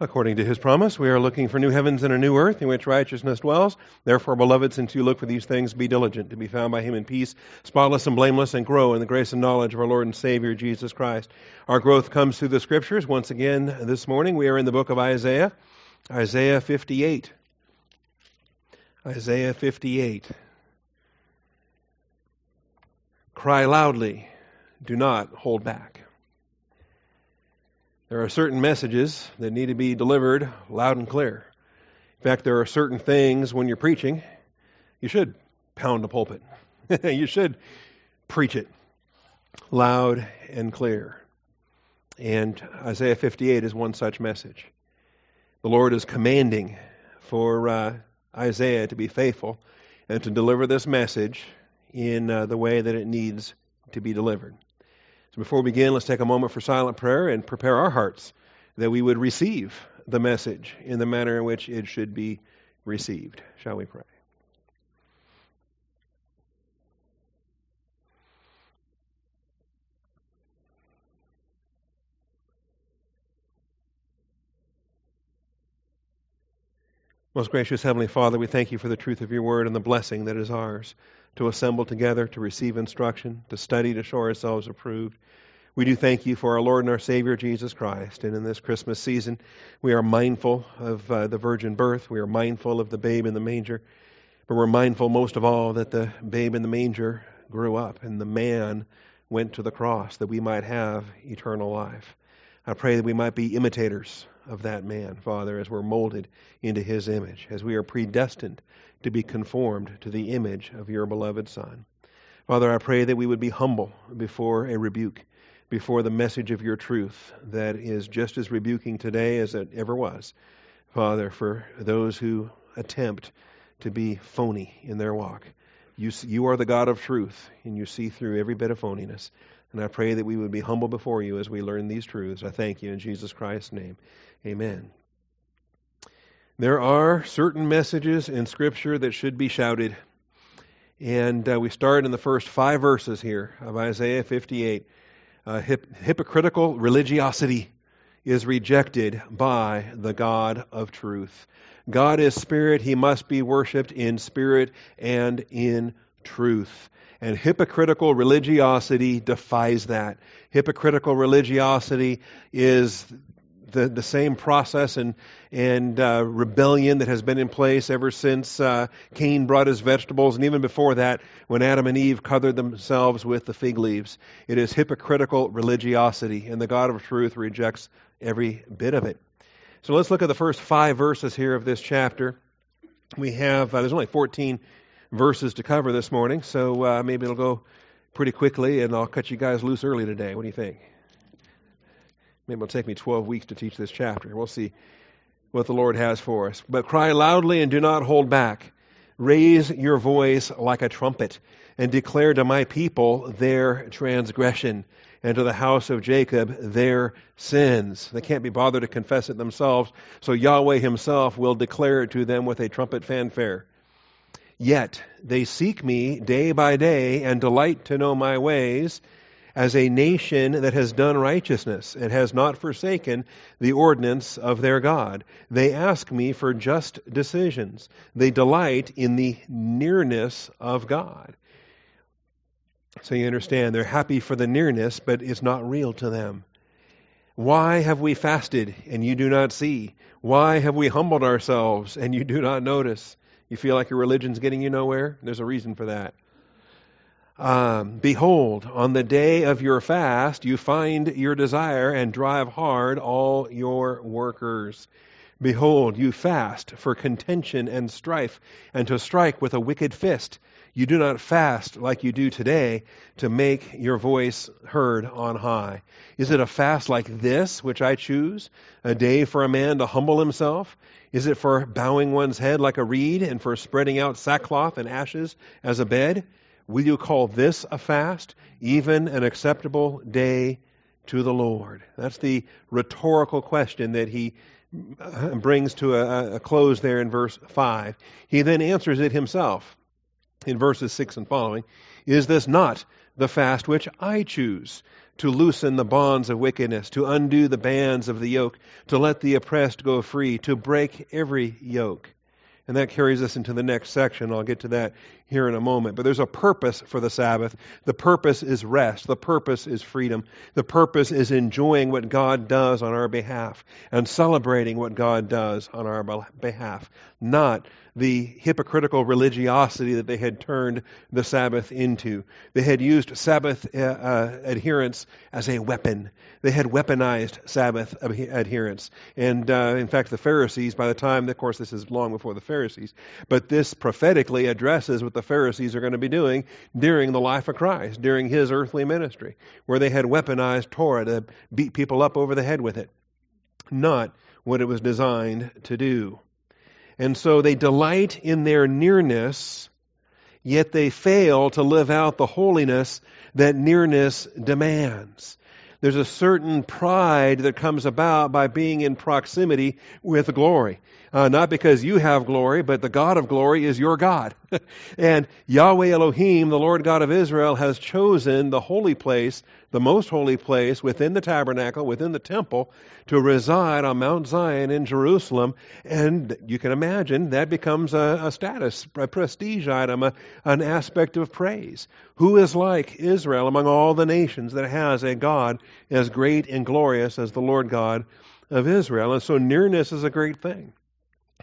According to his promise, we are looking for new heavens and a new earth in which righteousness dwells. Therefore, beloved, since you look for these things, be diligent to be found by him in peace, spotless and blameless, and grow in the grace and knowledge of our Lord and Savior, Jesus Christ. Our growth comes through the scriptures. Once again, this morning, we are in the book of Isaiah, Isaiah 58. Isaiah 58. Cry loudly, do not hold back. There are certain messages that need to be delivered loud and clear. In fact, there are certain things when you're preaching, you should pound the pulpit. you should preach it loud and clear. And Isaiah 58 is one such message. The Lord is commanding for uh, Isaiah to be faithful and to deliver this message in uh, the way that it needs to be delivered. So before we begin, let's take a moment for silent prayer and prepare our hearts that we would receive the message in the manner in which it should be received. Shall we pray? Most gracious Heavenly Father, we thank you for the truth of your word and the blessing that is ours to assemble together, to receive instruction, to study, to show ourselves approved. We do thank you for our Lord and our Savior Jesus Christ. And in this Christmas season, we are mindful of uh, the virgin birth. We are mindful of the babe in the manger. But we're mindful most of all that the babe in the manger grew up and the man went to the cross that we might have eternal life. I pray that we might be imitators of that man, Father, as we're molded into his image, as we are predestined to be conformed to the image of your beloved Son. Father, I pray that we would be humble before a rebuke, before the message of your truth that is just as rebuking today as it ever was. Father, for those who attempt to be phony in their walk. You, you are the God of truth, and you see through every bit of phoniness. And I pray that we would be humble before you as we learn these truths. I thank you in Jesus Christ's name. Amen. There are certain messages in Scripture that should be shouted. And uh, we start in the first five verses here of Isaiah 58. Uh, hip- hypocritical religiosity is rejected by the God of truth. God is spirit, he must be worshiped in spirit and in truth. And hypocritical religiosity defies that. Hypocritical religiosity is the, the same process and, and uh, rebellion that has been in place ever since uh, Cain brought his vegetables, and even before that, when Adam and Eve covered themselves with the fig leaves. It is hypocritical religiosity, and the God of truth rejects every bit of it. So let's look at the first five verses here of this chapter. We have, uh, there's only 14 verses to cover this morning, so uh, maybe it'll go pretty quickly, and I'll cut you guys loose early today. What do you think? Maybe it'll take me 12 weeks to teach this chapter. We'll see what the Lord has for us. But cry loudly and do not hold back. Raise your voice like a trumpet and declare to my people their transgression and to the house of Jacob their sins. They can't be bothered to confess it themselves, so Yahweh himself will declare it to them with a trumpet fanfare. Yet they seek me day by day and delight to know my ways as a nation that has done righteousness and has not forsaken the ordinance of their God. They ask me for just decisions. They delight in the nearness of God. So you understand, they're happy for the nearness, but it's not real to them. Why have we fasted and you do not see? Why have we humbled ourselves and you do not notice? You feel like your religion's getting you nowhere? There's a reason for that. Um, Behold, on the day of your fast, you find your desire and drive hard all your workers. Behold, you fast for contention and strife, and to strike with a wicked fist. You do not fast like you do today to make your voice heard on high. Is it a fast like this which I choose? A day for a man to humble himself? Is it for bowing one's head like a reed and for spreading out sackcloth and ashes as a bed? Will you call this a fast, even an acceptable day to the Lord? That's the rhetorical question that he brings to a, a, close there in verse 5. He then answers it himself. In verses 6 and following, is this not the fast which I choose? To loosen the bonds of wickedness, to undo the bands of the yoke, to let the oppressed go free, to break every yoke. And that carries us into the next section. I'll get to that here in a moment. But there's a purpose for the Sabbath. The purpose is rest. The purpose is freedom. The purpose is enjoying what God does on our behalf and celebrating what God does on our behalf, not the hypocritical religiosity that they had turned the Sabbath into. They had used Sabbath uh, uh, adherence as a weapon. They had weaponized Sabbath adherence. And uh, in fact, the Pharisees, by the time, of course, this is long before the Pharisees, but this prophetically addresses what the Pharisees are going to be doing during the life of Christ, during his earthly ministry, where they had weaponized Torah to beat people up over the head with it. Not what it was designed to do. And so they delight in their nearness, yet they fail to live out the holiness that nearness demands. There's a certain pride that comes about by being in proximity with glory. Uh, not because you have glory, but the God of glory is your God. and Yahweh Elohim, the Lord God of Israel, has chosen the holy place, the most holy place within the tabernacle, within the temple, to reside on Mount Zion in Jerusalem. And you can imagine that becomes a, a status, a prestige item, a, an aspect of praise. Who is like Israel among all the nations that has a God as great and glorious as the Lord God of Israel? And so nearness is a great thing.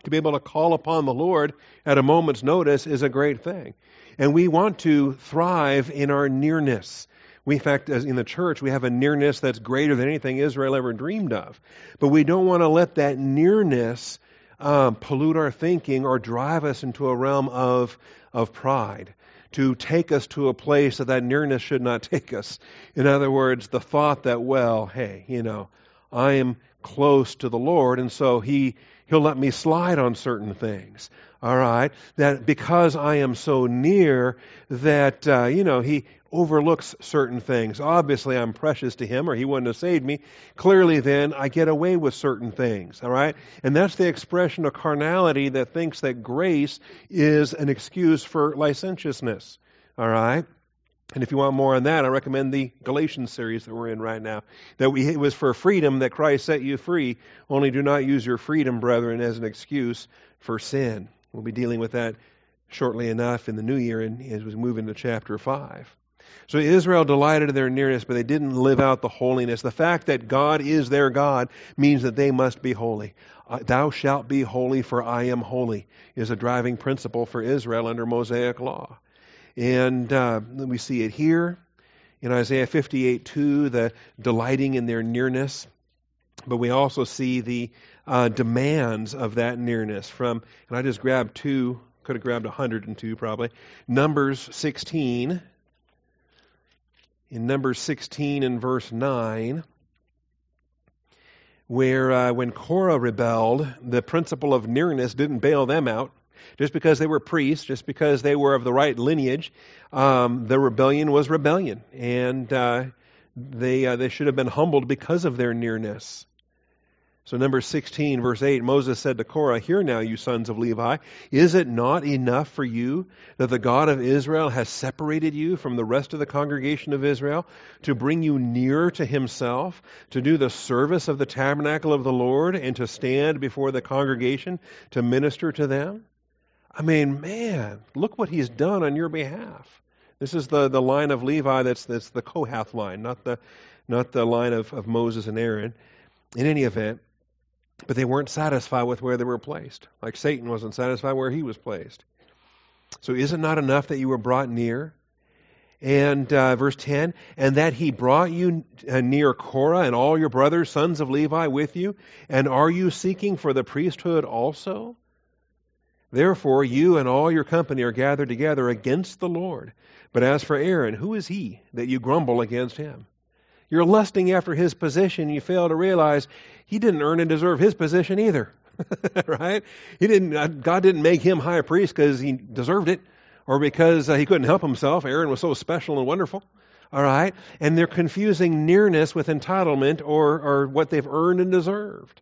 To be able to call upon the Lord at a moment's notice is a great thing. And we want to thrive in our nearness. We, in fact, as in the church, we have a nearness that's greater than anything Israel ever dreamed of. But we don't want to let that nearness um, pollute our thinking or drive us into a realm of, of pride, to take us to a place that that nearness should not take us. In other words, the thought that, well, hey, you know, I am close to the Lord, and so He He'll let me slide on certain things. All right, that because I am so near, that uh, you know He overlooks certain things. Obviously, I'm precious to Him, or He wouldn't have saved me. Clearly, then I get away with certain things. All right, and that's the expression of carnality that thinks that grace is an excuse for licentiousness. All right. And if you want more on that, I recommend the Galatians series that we're in right now. That we, it was for freedom that Christ set you free. Only do not use your freedom, brethren, as an excuse for sin. We'll be dealing with that shortly enough in the new year and as we move into chapter 5. So Israel delighted in their nearness, but they didn't live out the holiness. The fact that God is their God means that they must be holy. Uh, Thou shalt be holy, for I am holy, is a driving principle for Israel under Mosaic law. And uh, we see it here in Isaiah 58 2, the delighting in their nearness. But we also see the uh, demands of that nearness from, and I just grabbed two, could have grabbed 102 probably. Numbers 16. In Numbers 16 and verse 9, where uh, when Korah rebelled, the principle of nearness didn't bail them out. Just because they were priests, just because they were of the right lineage, um, the rebellion was rebellion, and uh, they uh, they should have been humbled because of their nearness. So, number 16, verse 8, Moses said to Korah, Hear now, you sons of Levi, is it not enough for you that the God of Israel has separated you from the rest of the congregation of Israel to bring you nearer to himself, to do the service of the tabernacle of the Lord, and to stand before the congregation to minister to them? I mean, man, look what he's done on your behalf. This is the, the line of Levi that's, that's the Kohath line, not the, not the line of, of Moses and Aaron. In any event, but they weren't satisfied with where they were placed, like Satan wasn't satisfied where he was placed. So is it not enough that you were brought near? And uh, verse 10, and that he brought you uh, near Korah and all your brothers, sons of Levi, with you? And are you seeking for the priesthood also? Therefore, you and all your company are gathered together against the Lord. But as for Aaron, who is he that you grumble against him? You're lusting after his position, you fail to realize he didn't earn and deserve his position either. right? He didn't. Uh, God didn't make him high priest because he deserved it, or because uh, he couldn't help himself. Aaron was so special and wonderful. All right, and they're confusing nearness with entitlement or or what they've earned and deserved.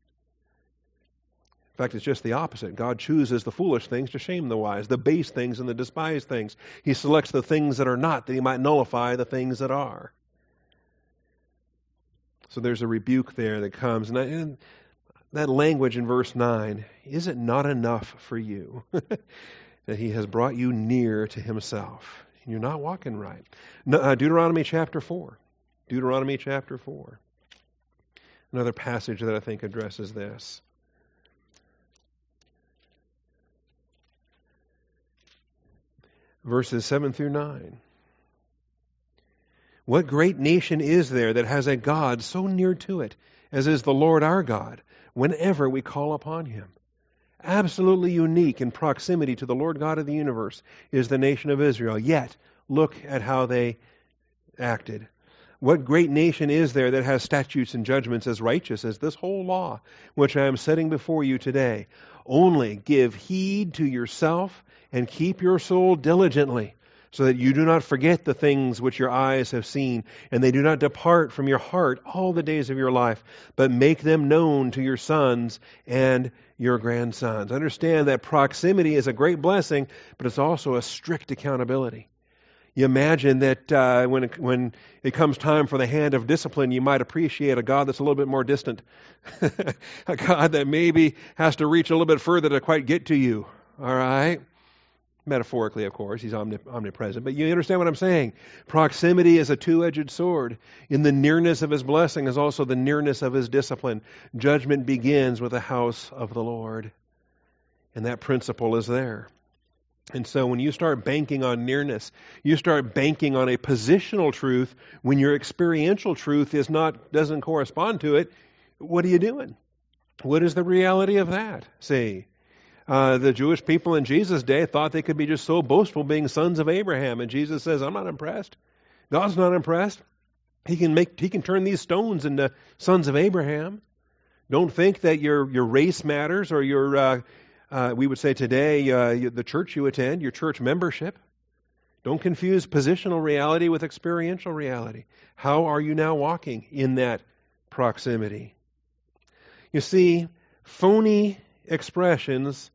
In fact, it's just the opposite. God chooses the foolish things to shame the wise, the base things and the despised things. He selects the things that are not, that he might nullify the things that are. So there's a rebuke there that comes. And, I, and that language in verse 9 is it not enough for you that he has brought you near to himself? You're not walking right. Uh, Deuteronomy chapter 4. Deuteronomy chapter 4. Another passage that I think addresses this. Verses 7 through 9. What great nation is there that has a God so near to it as is the Lord our God whenever we call upon him? Absolutely unique in proximity to the Lord God of the universe is the nation of Israel. Yet, look at how they acted. What great nation is there that has statutes and judgments as righteous as this whole law, which I am setting before you today? Only give heed to yourself and keep your soul diligently so that you do not forget the things which your eyes have seen, and they do not depart from your heart all the days of your life, but make them known to your sons and your grandsons. Understand that proximity is a great blessing, but it's also a strict accountability. You imagine that uh, when, it, when it comes time for the hand of discipline, you might appreciate a God that's a little bit more distant, a God that maybe has to reach a little bit further to quite get to you. All right? Metaphorically, of course, he's omnipresent. But you understand what I'm saying? Proximity is a two edged sword. In the nearness of his blessing is also the nearness of his discipline. Judgment begins with the house of the Lord. And that principle is there. And so when you start banking on nearness, you start banking on a positional truth when your experiential truth is not doesn't correspond to it, what are you doing? What is the reality of that? See, uh, the Jewish people in Jesus' day thought they could be just so boastful being sons of Abraham. And Jesus says, I'm not impressed. God's not impressed. He can make he can turn these stones into sons of Abraham. Don't think that your your race matters or your uh, uh, we would say today uh, the church you attend, your church membership. Don't confuse positional reality with experiential reality. How are you now walking in that proximity? You see, phony expressions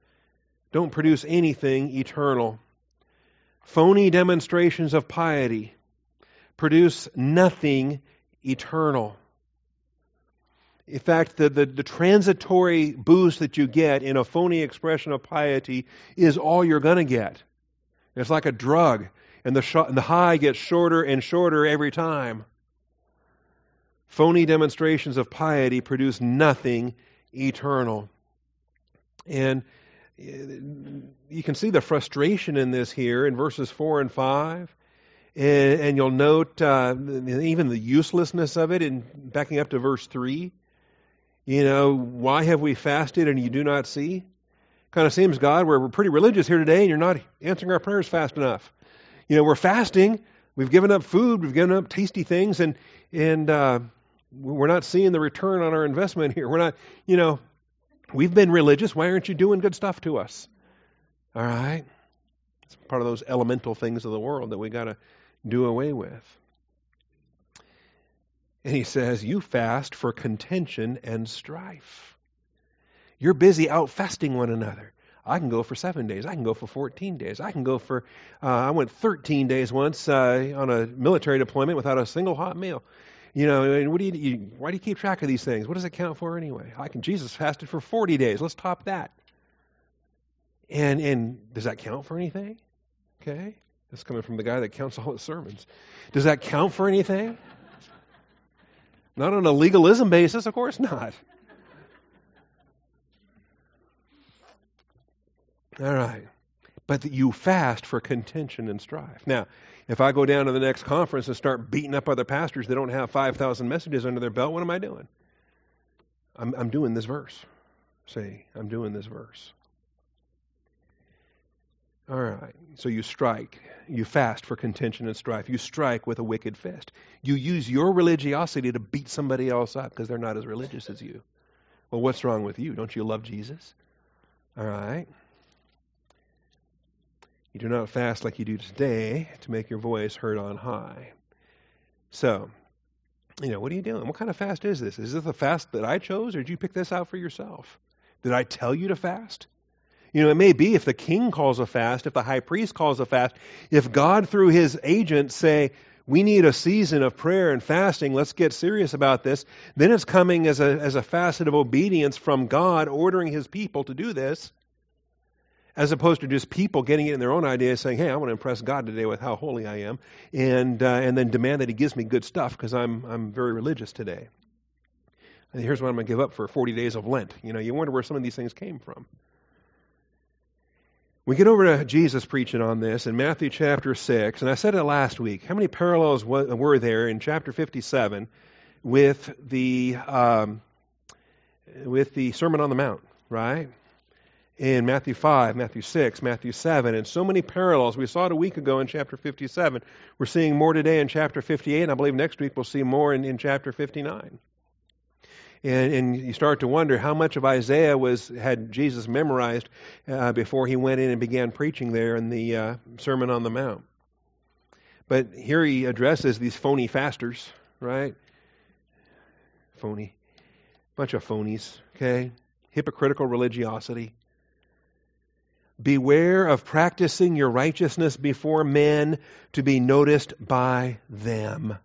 don't produce anything eternal. Phony demonstrations of piety produce nothing eternal. In fact, the, the, the, transitory boost that you get in a phony expression of piety is all you're going to get. It's like a drug, and the, sh- and the high gets shorter and shorter every time. Phony demonstrations of piety produce nothing eternal. And you can see the frustration in this here in verses 4 and 5. And, and you'll note uh, even the uselessness of it in backing up to verse 3. You know, why have we fasted and you do not see? Kind of seems, God, we're, we're pretty religious here today and you're not answering our prayers fast enough. You know, we're fasting, we've given up food, we've given up tasty things, and, and uh, we're not seeing the return on our investment here. We're not, you know, We've been religious. Why aren't you doing good stuff to us? All right? It's part of those elemental things of the world that we got to do away with. And he says, You fast for contention and strife. You're busy out fasting one another. I can go for seven days. I can go for 14 days. I can go for, uh, I went 13 days once uh, on a military deployment without a single hot meal. You know, and what do you, you, why do you keep track of these things? What does it count for anyway? I can Jesus fasted for 40 days. Let's top that. And and does that count for anything? Okay. That's coming from the guy that counts all his sermons. Does that count for anything? Not on a legalism basis, of course not. All right. But you fast for contention and strife. Now, if I go down to the next conference and start beating up other pastors that don't have 5,000 messages under their belt, what am I doing? I'm, I'm doing this verse. See, I'm doing this verse. All right. So you strike. You fast for contention and strife. You strike with a wicked fist. You use your religiosity to beat somebody else up because they're not as religious as you. Well, what's wrong with you? Don't you love Jesus? All right. You do not fast like you do today to make your voice heard on high. So, you know, what are you doing? What kind of fast is this? Is this a fast that I chose, or did you pick this out for yourself? Did I tell you to fast? You know, it may be if the king calls a fast, if the high priest calls a fast, if God through his agent say, we need a season of prayer and fasting, let's get serious about this, then it's coming as a, as a facet of obedience from God ordering his people to do this, as opposed to just people getting it in their own ideas saying, hey, I want to impress God today with how holy I am, and, uh, and then demand that he gives me good stuff because I'm, I'm very religious today. And here's what I'm going to give up for 40 days of Lent. You know, you wonder where some of these things came from. We get over to Jesus preaching on this in Matthew chapter 6, and I said it last week. How many parallels were there in chapter 57 with the, um, with the Sermon on the Mount, right? In Matthew 5, Matthew 6, Matthew 7, and so many parallels. We saw it a week ago in chapter 57. We're seeing more today in chapter 58, and I believe next week we'll see more in, in chapter 59. And, and, you start to wonder how much of Isaiah was had Jesus memorized uh, before he went in and began preaching there in the uh, Sermon on the Mount. But here he addresses these phony fasters, right? Phony. Bunch of phonies, okay? Hypocritical religiosity. Beware of practicing your righteousness before men to be noticed by them.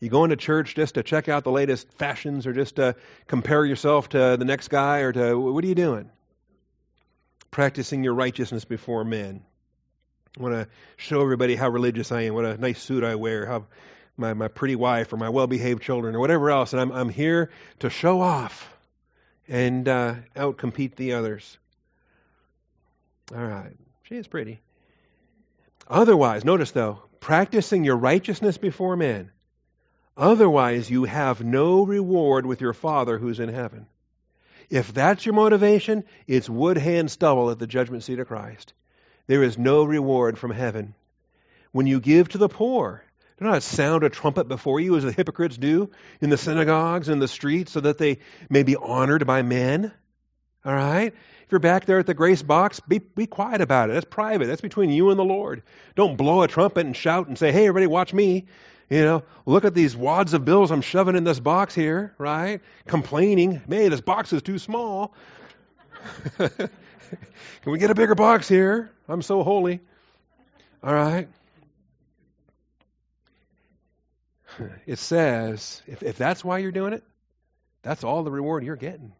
You go into church just to check out the latest fashions or just to compare yourself to the next guy or to what are you doing? Practicing your righteousness before men. I want to show everybody how religious I am, what a nice suit I wear, how my, my pretty wife or my well behaved children or whatever else. And I'm, I'm here to show off and uh, outcompete the others. All right. She is pretty. Otherwise, notice though, practicing your righteousness before men Otherwise, you have no reward with your Father who's in heaven. If that's your motivation, it's wood, hand, stubble at the judgment seat of Christ. There is no reward from heaven. When you give to the poor, do not sound a trumpet before you as the hypocrites do in the synagogues and the streets so that they may be honored by men. All right? If you're back there at the grace box, be, be quiet about it. That's private. That's between you and the Lord. Don't blow a trumpet and shout and say, hey, everybody, watch me. You know, look at these wads of bills I'm shoving in this box here, right? Complaining, man, this box is too small. Can we get a bigger box here? I'm so holy. All right. It says, if, if that's why you're doing it, that's all the reward you're getting.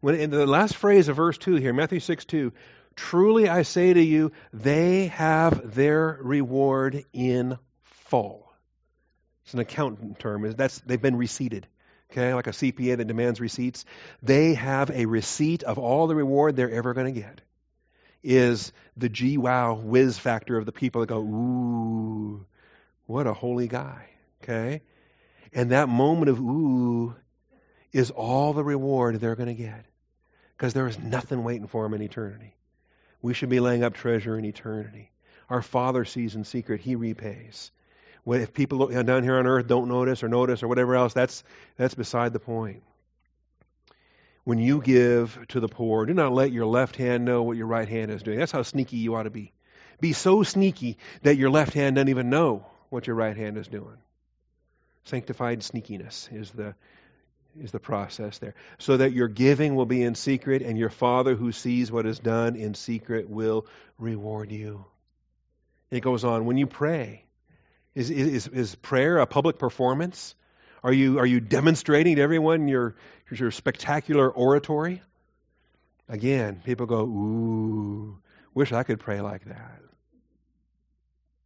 When in the last phrase of verse 2 here, Matthew 6 2, truly I say to you, they have their reward in full. It's an accountant term. That's, they've been receipted. Okay, like a CPA that demands receipts. They have a receipt of all the reward they're ever going to get. Is the G wow whiz factor of the people that go, ooh, what a holy guy. Okay? And that moment of ooh is all the reward they're going to get. Because there is nothing waiting for them in eternity. We should be laying up treasure in eternity. Our Father sees in secret, He repays if people down here on earth don't notice or notice or whatever else, that's, that's beside the point. When you give to the poor, do not let your left hand know what your right hand is doing. That's how sneaky you ought to be. Be so sneaky that your left hand doesn't even know what your right hand is doing. Sanctified sneakiness is the, is the process there. So that your giving will be in secret, and your Father who sees what is done in secret will reward you. It goes on, when you pray, is, is, is prayer a public performance? Are you, are you demonstrating to everyone your, your spectacular oratory? Again, people go, ooh, wish I could pray like that.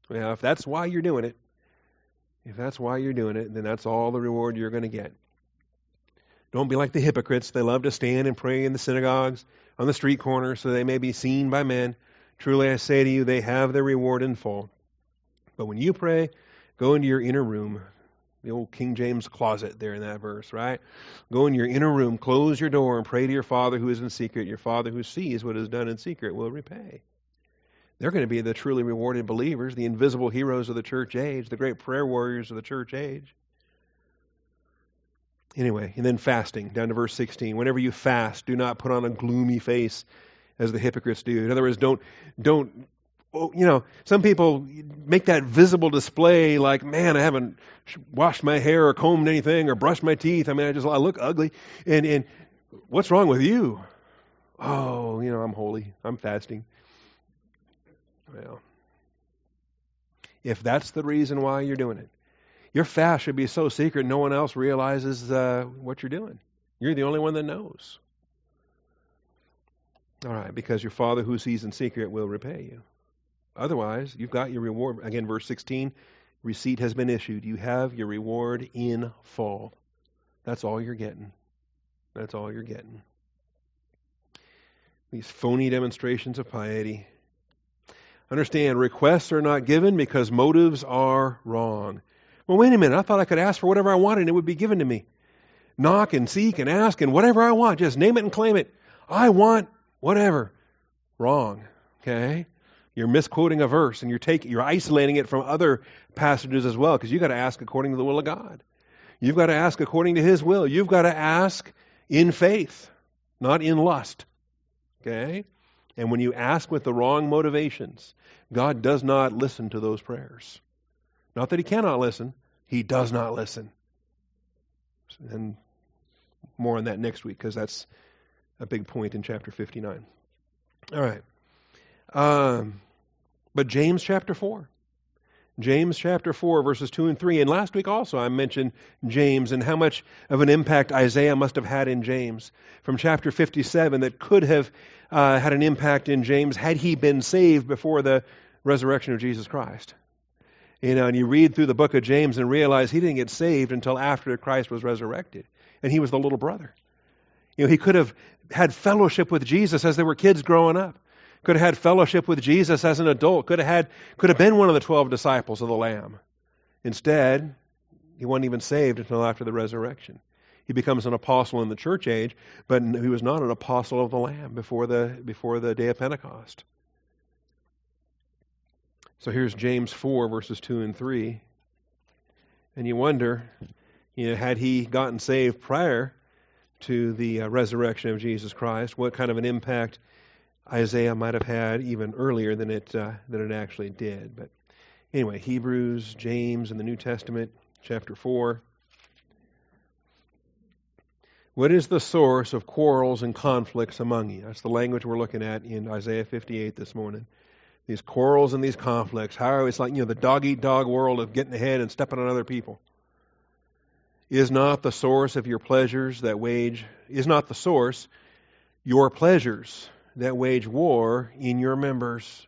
Well, if that's why you're doing it, if that's why you're doing it, then that's all the reward you're going to get. Don't be like the hypocrites. They love to stand and pray in the synagogues, on the street corners, so they may be seen by men. Truly I say to you, they have their reward in full. But when you pray, go into your inner room. The old King James closet there in that verse, right? Go in your inner room, close your door, and pray to your Father who is in secret. Your Father who sees what is done in secret will repay. They're going to be the truly rewarded believers, the invisible heroes of the church age, the great prayer warriors of the church age. Anyway, and then fasting, down to verse 16. Whenever you fast, do not put on a gloomy face as the hypocrites do. In other words, don't, don't Oh, you know, some people make that visible display like, man, I haven't washed my hair or combed anything or brushed my teeth. I mean, I just I look ugly. And and What's wrong with you? Oh, you know, I'm holy. I'm fasting. Well, if that's the reason why you're doing it, your fast should be so secret no one else realizes uh, what you're doing. You're the only one that knows. All right, because your Father who sees in secret will repay you. Otherwise, you've got your reward. Again, verse 16 receipt has been issued. You have your reward in full. That's all you're getting. That's all you're getting. These phony demonstrations of piety. Understand, requests are not given because motives are wrong. Well, wait a minute. I thought I could ask for whatever I wanted and it would be given to me. Knock and seek and ask and whatever I want. Just name it and claim it. I want whatever. Wrong. Okay? You're misquoting a verse and you're taking you're isolating it from other passages as well because you've got to ask according to the will of God. You've got to ask according to his will. You've got to ask in faith, not in lust. Okay? And when you ask with the wrong motivations, God does not listen to those prayers. Not that He cannot listen, He does not listen. And more on that next week because that's a big point in chapter 59. All right. Um, but James chapter 4. James chapter 4, verses 2 and 3. And last week also I mentioned James and how much of an impact Isaiah must have had in James. From chapter 57, that could have uh, had an impact in James had he been saved before the resurrection of Jesus Christ. You know, and you read through the book of James and realize he didn't get saved until after Christ was resurrected. And he was the little brother. You know, he could have had fellowship with Jesus as they were kids growing up could have had fellowship with Jesus as an adult, could have had could have been one of the 12 disciples of the lamb. Instead, he wasn't even saved until after the resurrection. He becomes an apostle in the church age, but he was not an apostle of the lamb before the before the day of Pentecost. So here's James 4 verses 2 and 3. And you wonder, you know, had he gotten saved prior to the uh, resurrection of Jesus Christ, what kind of an impact Isaiah might have had even earlier than it uh, than it actually did. But anyway, Hebrews, James, and the New Testament, chapter four. What is the source of quarrels and conflicts among you? That's the language we're looking at in Isaiah 58 this morning. These quarrels and these conflicts. How it's like, you know, the dog eat dog world of getting ahead and stepping on other people. Is not the source of your pleasures that wage, is not the source your pleasures that wage war in your members.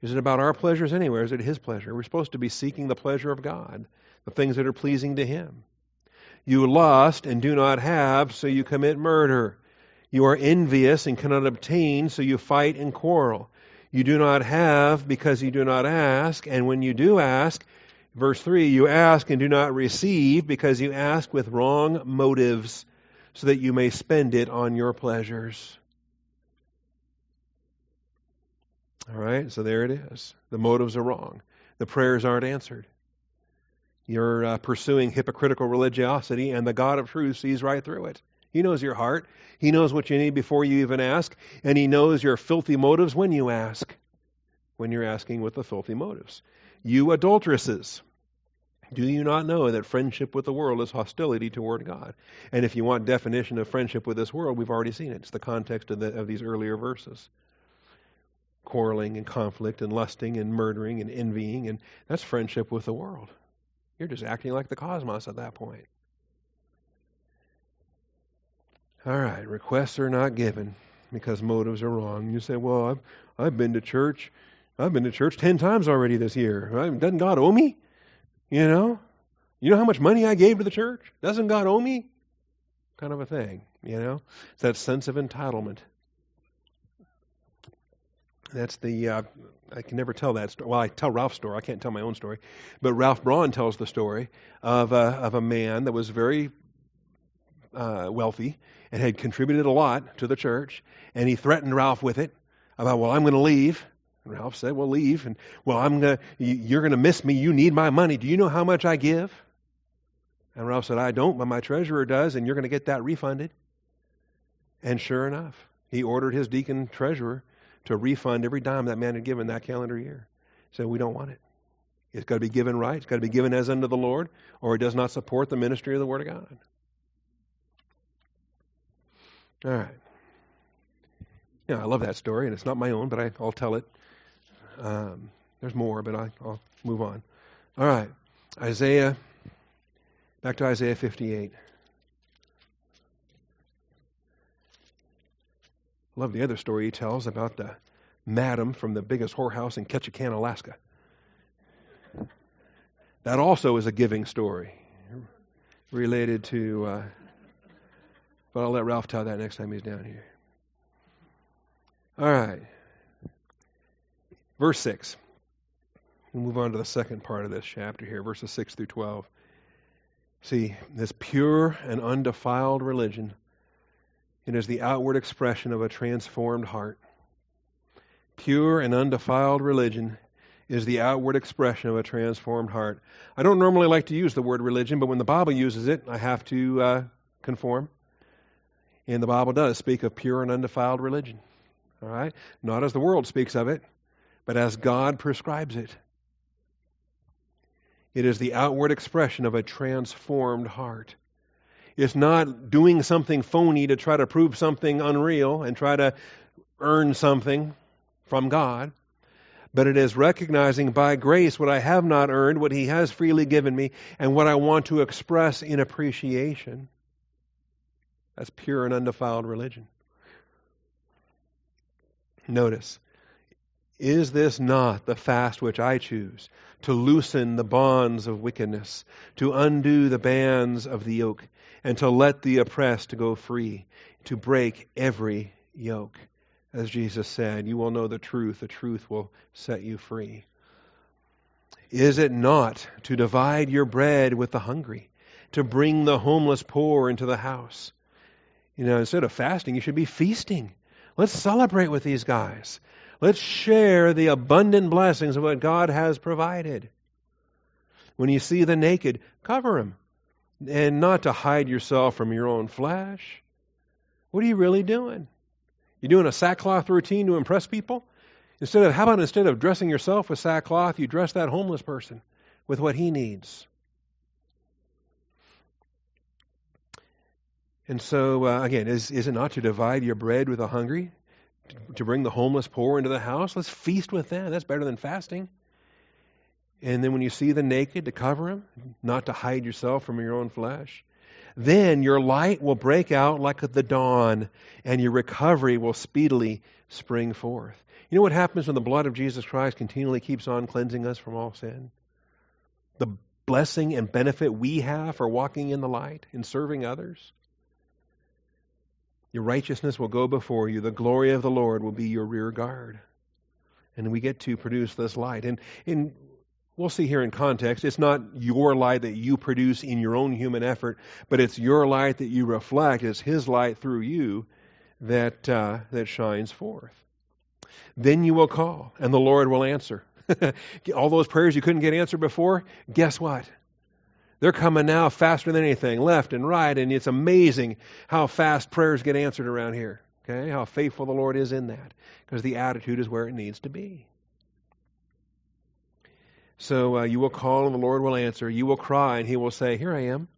Is it about our pleasures anywhere? Is it His pleasure? We're supposed to be seeking the pleasure of God, the things that are pleasing to Him. You lust and do not have, so you commit murder. You are envious and cannot obtain, so you fight and quarrel. You do not have because you do not ask, and when you do ask, verse 3, you ask and do not receive because you ask with wrong motives, so that you may spend it on your pleasures. All right, so there it is. The motives are wrong. The prayers aren't answered. You're uh, pursuing hypocritical religiosity, and the God of truth sees right through it. He knows your heart. He knows what you need before you even ask, and He knows your filthy motives when you ask, when you're asking with the filthy motives. You adulteresses, do you not know that friendship with the world is hostility toward God? And if you want definition of friendship with this world, we've already seen it. It's the context of, the, of these earlier verses quarreling and conflict and lusting and murdering and envying, and that's friendship with the world. You're just acting like the cosmos at that point. All right, requests are not given because motives are wrong. You say, "Well, I've I've been to church. I've been to church ten times already this year. Doesn't God owe me? You know, you know how much money I gave to the church. Doesn't God owe me? Kind of a thing. You know, it's that sense of entitlement. That's the uh, I can never tell that story. Well, I tell Ralph's story. I can't tell my own story, but Ralph Braun tells the story of a, of a man that was very uh, wealthy and had contributed a lot to the church, and he threatened Ralph with it about, well, I'm going to leave. And Ralph said, well, leave, and well, I'm gonna, you're going to miss me. You need my money. Do you know how much I give? And Ralph said, I don't, but my treasurer does, and you're going to get that refunded. And sure enough, he ordered his deacon treasurer to refund every dime that man had given that calendar year. So we don't want it. It's got to be given right. It's got to be given as unto the Lord, or it does not support the ministry of the Word of God. All right. Yeah, I love that story, and it's not my own, but I, will tell it. Um, there's more, but I, I'll move on. All right. Isaiah, back to Isaiah 58. love the other story he tells about the madam from the biggest whorehouse in Ketchikan, Alaska. That also is a giving story related to, uh, but I'll let Ralph tell that next time he's down here. All right. Verse 6. We'll move on to the second part of this chapter here, verses 6 through 12. See, this pure and undefiled religion, it is the outward expression of a transformed heart. Pure and undefiled religion is the outward expression of a transformed heart. I don't normally like to use the word religion, but when the Bible uses it, I have to uh, conform. And the Bible does speak of pure and undefiled religion. All right? Not as the world speaks of it, but as God prescribes it. It is the outward expression of a transformed heart. It's not doing something phony to try to prove something unreal and try to earn something from God, but it is recognizing by grace what I have not earned, what He has freely given me, and what I want to express in appreciation. That's pure and undefiled religion. Notice, is this not the fast which I choose? To loosen the bonds of wickedness, to undo the bands of the yoke, and to let the oppressed go free, to break every yoke as Jesus said, you will know the truth, the truth will set you free. Is it not to divide your bread with the hungry, to bring the homeless poor into the house? You know, instead of fasting, you should be feasting. Let's celebrate with these guys. Let's share the abundant blessings of what God has provided. When you see the naked, cover them. And not to hide yourself from your own flesh. What are you really doing? You're doing a sackcloth routine to impress people? Instead of, how about instead of dressing yourself with sackcloth, you dress that homeless person with what he needs? And so, uh, again, is, is it not to divide your bread with the hungry? To, to bring the homeless poor into the house? Let's feast with them. That's better than fasting. And then when you see the naked, to cover them, not to hide yourself from your own flesh. Then your light will break out like the dawn, and your recovery will speedily spring forth. You know what happens when the blood of Jesus Christ continually keeps on cleansing us from all sin? The blessing and benefit we have for walking in the light and serving others. Your righteousness will go before you. The glory of the Lord will be your rear guard. And we get to produce this light. And in we'll see here in context, it's not your light that you produce in your own human effort, but it's your light that you reflect. It's His light through you that, uh, that shines forth. Then you will call, and the Lord will answer. All those prayers you couldn't get answered before, guess what? They're coming now faster than anything, left and right, and it's amazing how fast prayers get answered around here. Okay, how faithful the Lord is in that, because the attitude is where it needs to be. So uh, you will call and the Lord will answer. You will cry and he will say, Here I am.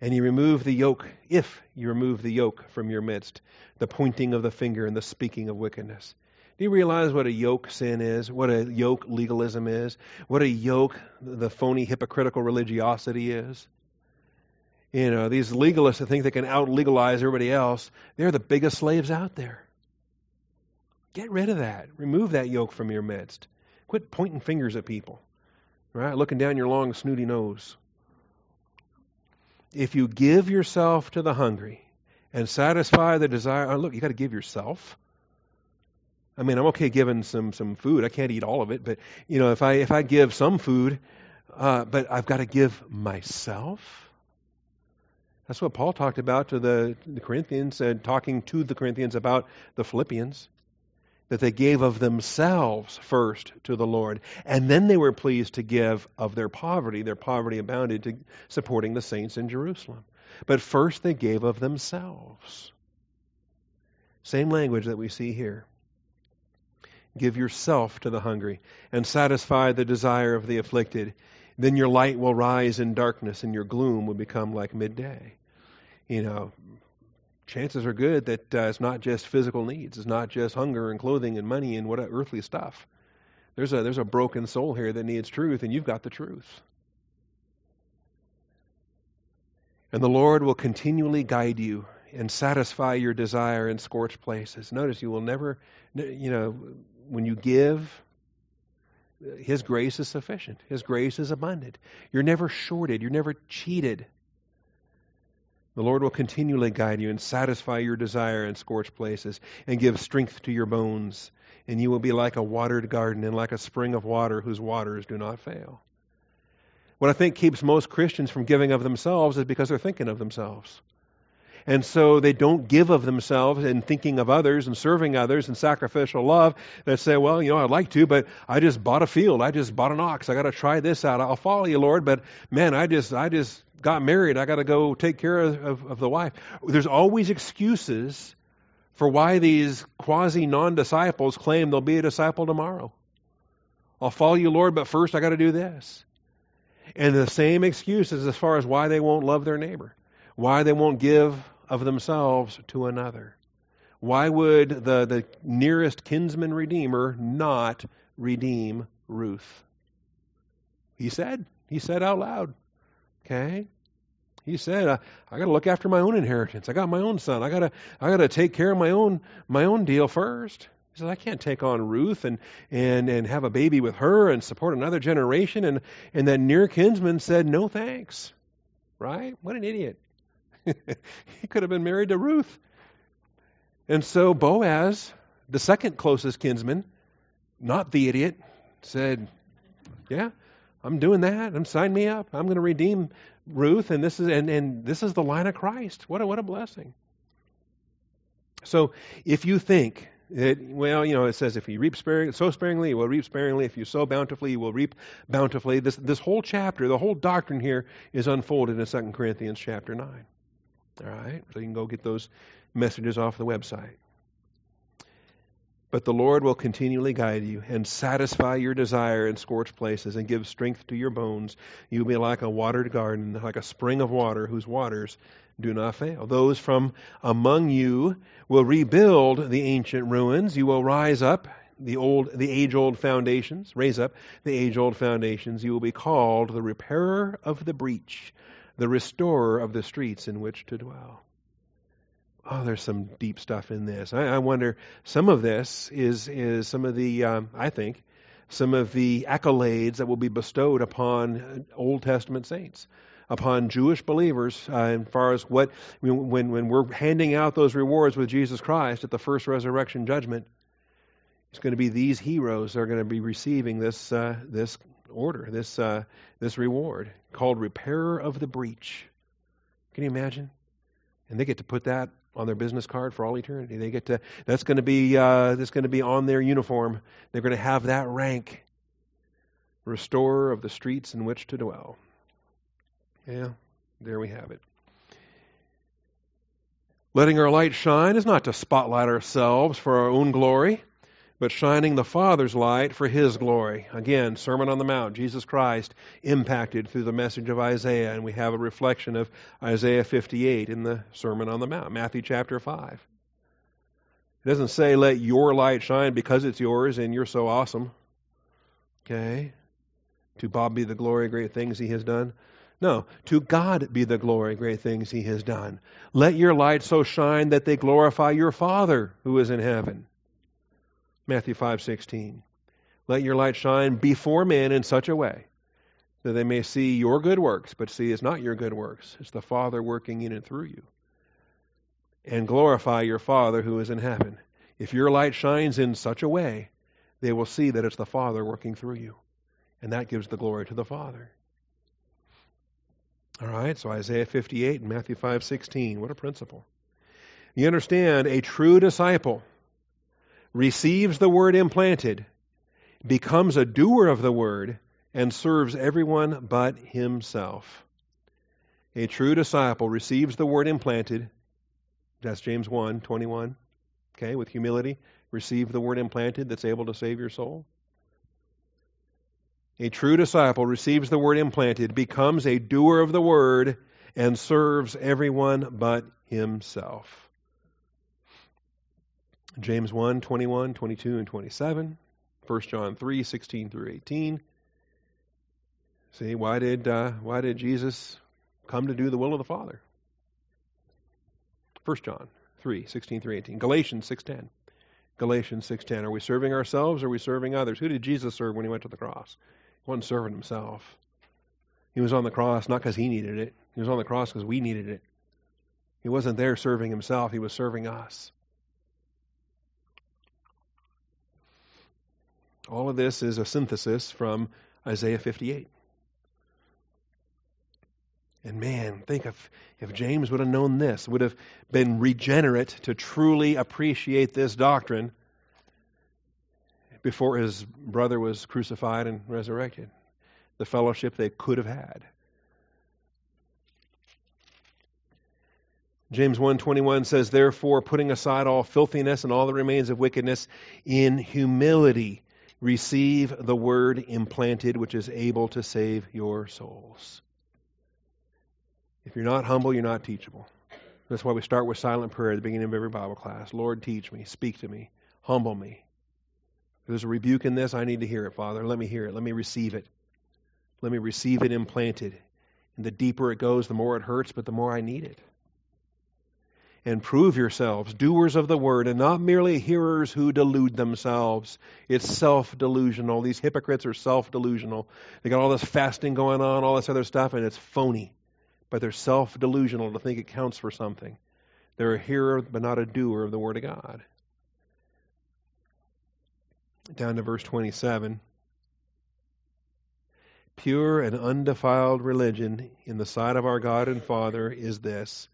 And you remove the yoke, if you remove the yoke from your midst, the pointing of the finger and the speaking of wickedness. Do you realize what a yoke sin is? What a yoke legalism is? What a yoke the phony hypocritical religiosity is? You know, these legalists that think they can out legalize everybody else, they're the biggest slaves out there. Get rid of that. Remove that yoke from your midst. Quit pointing fingers at people, right? Looking down your long, snooty nose. If you give yourself to the hungry and satisfy the desire, oh, look, you got to give yourself. I mean, I'm okay giving some some food. I can't eat all of it, but you know, if I if I give some food, uh, but I've got to give myself. That's what Paul talked about to the, the Corinthians and talking to the Corinthians about the Philippians that they gave of themselves first to the Lord. And then they were pleased to give of their poverty. Their poverty abounded to supporting the saints in Jerusalem. But first they gave of themselves. Same language that we see here. Give yourself to the hungry and satisfy the desire of the afflicted. Then your light will rise in darkness and your gloom will become like midday. You know, chances are good that uh, it's not just physical needs. It's not just hunger and clothing and money and what earthly stuff. There's a there's a broken soul here that needs truth, and you've got the truth. And the Lord will continually guide you and satisfy your desire in scorched places. Notice you will never, you know, when you give, His grace is sufficient. His grace is abundant. You're never shorted. You're never cheated. The Lord will continually guide you and satisfy your desire in scorched places and give strength to your bones. And you will be like a watered garden and like a spring of water whose waters do not fail. What I think keeps most Christians from giving of themselves is because they're thinking of themselves. And so they don't give of themselves in thinking of others and serving others and sacrificial love. They say, well, you know, I'd like to, but I just bought a field. I just bought an ox. I got to try this out. I'll follow you, Lord, but man, I just, I just got married. I got to go take care of, of, of the wife. There's always excuses for why these quasi non disciples claim they'll be a disciple tomorrow. I'll follow you, Lord, but first I got to do this. And the same excuses as far as why they won't love their neighbor, why they won't give of themselves to another. Why would the, the nearest kinsman redeemer not redeem Ruth? He said, he said out loud, okay? He said, I, I got to look after my own inheritance. I got my own son. I got to I got to take care of my own my own deal first. He says, I can't take on Ruth and, and, and have a baby with her and support another generation. And, and that near kinsman said, No thanks. Right? What an idiot. he could have been married to Ruth. And so Boaz, the second closest kinsman, not the idiot, said, Yeah, I'm doing that. I'm sign me up. I'm going to redeem Ruth, and this is and, and this is the line of Christ. What a what a blessing. So if you think that well, you know, it says if you reap sparing, sow sparingly, you will reap sparingly. If you sow bountifully, you will reap bountifully. This, this whole chapter, the whole doctrine here is unfolded in 2 Corinthians chapter 9. All right? So you can go get those messages off the website. But the Lord will continually guide you and satisfy your desire in scorched places and give strength to your bones. You will be like a watered garden, like a spring of water whose waters do not fail. Those from among you will rebuild the ancient ruins. You will rise up the old the age old foundations, raise up the age old foundations. You will be called the repairer of the breach, the restorer of the streets in which to dwell. Oh, there's some deep stuff in this. I, I wonder. Some of this is is some of the um, I think some of the accolades that will be bestowed upon Old Testament saints upon Jewish believers uh, as far as what when when we're handing out those rewards with Jesus Christ at the first resurrection judgment. It's going to be these heroes that are going to be receiving this uh, this order, this uh, this reward called repairer of the breach. Can you imagine? And they get to put that on their business card for all eternity. They get to that's going to be uh, that's going to be on their uniform. They're going to have that rank, restorer of the streets in which to dwell. Yeah, there we have it. Letting our light shine is not to spotlight ourselves for our own glory, but shining the Father's light for His glory. Again, Sermon on the Mount, Jesus Christ impacted through the message of Isaiah, and we have a reflection of Isaiah 58 in the Sermon on the Mount, Matthew chapter 5. It doesn't say, let your light shine because it's yours and you're so awesome. Okay? To Bob be the glory, great things He has done. No, to God be the glory, great things he has done. Let your light so shine that they glorify your Father who is in heaven. Matthew 5:16. Let your light shine before men in such a way that they may see your good works, but see it's not your good works, it's the Father working in and through you. And glorify your Father who is in heaven. If your light shines in such a way, they will see that it's the Father working through you. And that gives the glory to the Father. All right, so Isaiah 58 and Matthew 5:16. What a principle. You understand, a true disciple receives the word implanted, becomes a doer of the word, and serves everyone but himself. A true disciple receives the word implanted. That's James 1 21. Okay, with humility, receive the word implanted that's able to save your soul. A true disciple receives the word implanted, becomes a doer of the word, and serves everyone but himself. James 1, 21, 22, and 27. 1 John 3, 16 through 18. See, why did, uh, why did Jesus come to do the will of the Father? 1 John 3, 16 through 18. Galatians 6.10. Galatians 6.10. Are we serving ourselves or are we serving others? Who did Jesus serve when he went to the cross? He wasn't serving himself. He was on the cross not because he needed it. He was on the cross because we needed it. He wasn't there serving himself. He was serving us. All of this is a synthesis from Isaiah 58. And man, think of if James would have known this, would have been regenerate to truly appreciate this doctrine before his brother was crucified and resurrected. The fellowship they could have had. James 1:21 says therefore putting aside all filthiness and all that remains of wickedness in humility receive the word implanted which is able to save your souls. If you're not humble, you're not teachable. That's why we start with silent prayer at the beginning of every Bible class. Lord, teach me, speak to me, humble me. If there's a rebuke in this, I need to hear it, Father. Let me hear it. Let me receive it. Let me receive it implanted. And the deeper it goes, the more it hurts, but the more I need it. And prove yourselves doers of the word and not merely hearers who delude themselves. It's self delusional. These hypocrites are self delusional. They got all this fasting going on, all this other stuff, and it's phony but they're self delusional to think it counts for something. They're a hearer, but not a doer of the Word of God. Down to verse 27. Pure and undefiled religion in the sight of our God and Father is this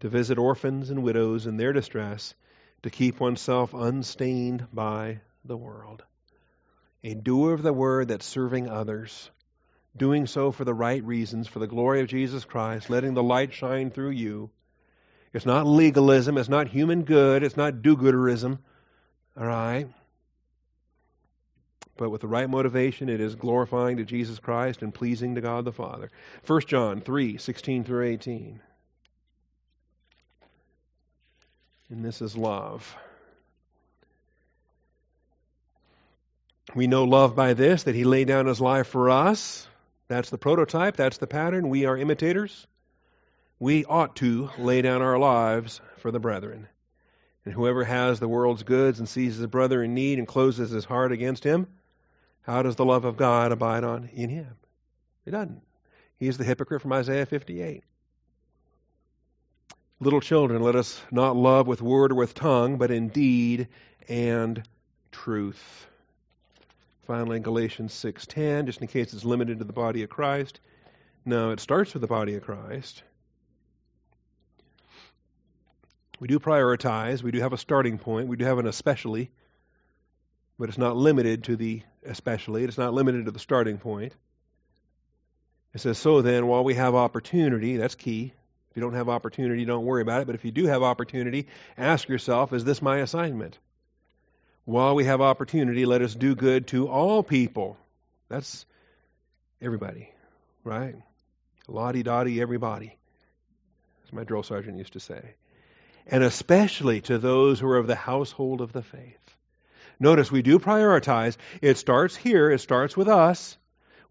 to visit orphans and widows in their distress, to keep oneself unstained by the world. A doer of the word that's serving others doing so for the right reasons, for the glory of Jesus Christ, letting the light shine through you. It's not legalism, it's not human good, it's not do gooderism. All right? But with the right motivation, it is glorifying to Jesus Christ and pleasing to God the Father. 1 John 3 16 through 18. And this is love. We know love by this, that he laid down his life for us that's the prototype, that's the pattern. We are imitators. We ought to lay down our lives for the brethren. And whoever has the world's goods and sees his brother in need and closes his heart against him, how does the love of God abide on in him? It doesn't. He's the hypocrite from Isaiah 58. Little children, let us not love with word or with tongue, but in deed and truth. Finally, Galatians 6:10, just in case it's limited to the body of Christ. No, it starts with the body of Christ. We do prioritize. We do have a starting point. We do have an especially, but it's not limited to the especially. It's not limited to the starting point. It says, so then, while we have opportunity, that's key. If you don't have opportunity, don't worry about it. But if you do have opportunity, ask yourself, is this my assignment? while we have opportunity, let us do good to all people. That's everybody, right? Lottie dottie, everybody. As my drill sergeant used to say. And especially to those who are of the household of the faith. Notice we do prioritize. It starts here, it starts with us.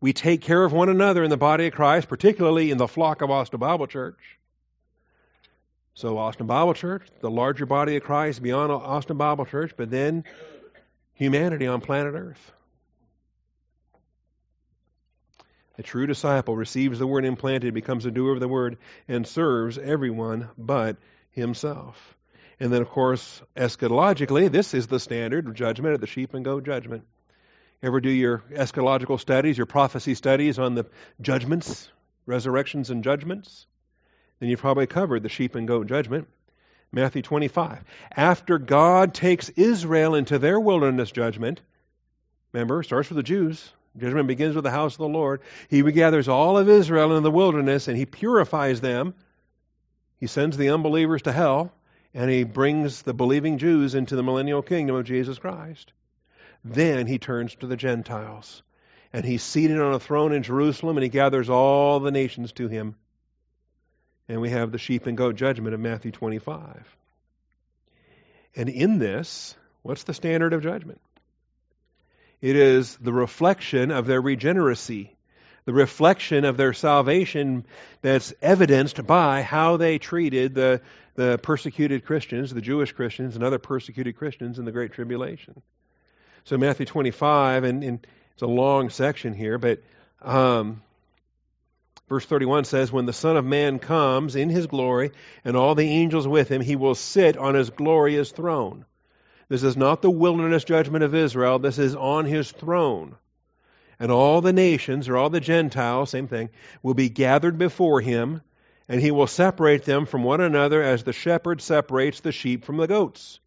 We take care of one another in the body of Christ, particularly in the flock of Austin Bible Church. So, Austin Bible Church, the larger body of Christ beyond Austin Bible Church, but then humanity on planet Earth. A true disciple receives the word implanted, becomes a doer of the word, and serves everyone but himself. And then, of course, eschatologically, this is the standard judgment of the sheep and goat judgment. Ever do your eschatological studies, your prophecy studies on the judgments, resurrections, and judgments? Then you've probably covered the sheep and goat judgment. Matthew 25. After God takes Israel into their wilderness judgment, remember, it starts with the Jews. Judgment begins with the house of the Lord. He gathers all of Israel in the wilderness and he purifies them. He sends the unbelievers to hell and he brings the believing Jews into the millennial kingdom of Jesus Christ. Then he turns to the Gentiles and he's seated on a throne in Jerusalem and he gathers all the nations to him and we have the sheep and goat judgment of Matthew 25. And in this, what's the standard of judgment? It is the reflection of their regeneracy, the reflection of their salvation that's evidenced by how they treated the, the persecuted Christians, the Jewish Christians, and other persecuted Christians in the Great Tribulation. So, Matthew 25, and, and it's a long section here, but um, verse 31 says, When the Son of Man comes in his glory, and all the angels with him, he will sit on his glorious throne. This is not the wilderness judgment of Israel. This is on his throne. And all the nations, or all the Gentiles, same thing, will be gathered before him, and he will separate them from one another as the shepherd separates the sheep from the goats.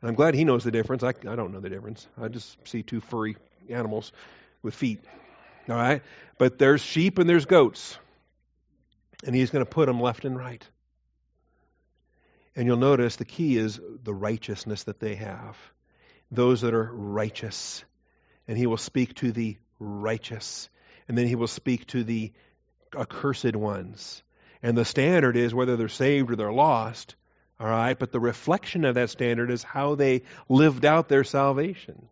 And I'm glad he knows the difference. I, I don't know the difference. I just see two furry animals with feet. All right? But there's sheep and there's goats. And he's going to put them left and right. And you'll notice the key is the righteousness that they have. Those that are righteous. And he will speak to the righteous. And then he will speak to the accursed ones. And the standard is whether they're saved or they're lost. All right? But the reflection of that standard is how they lived out their salvation.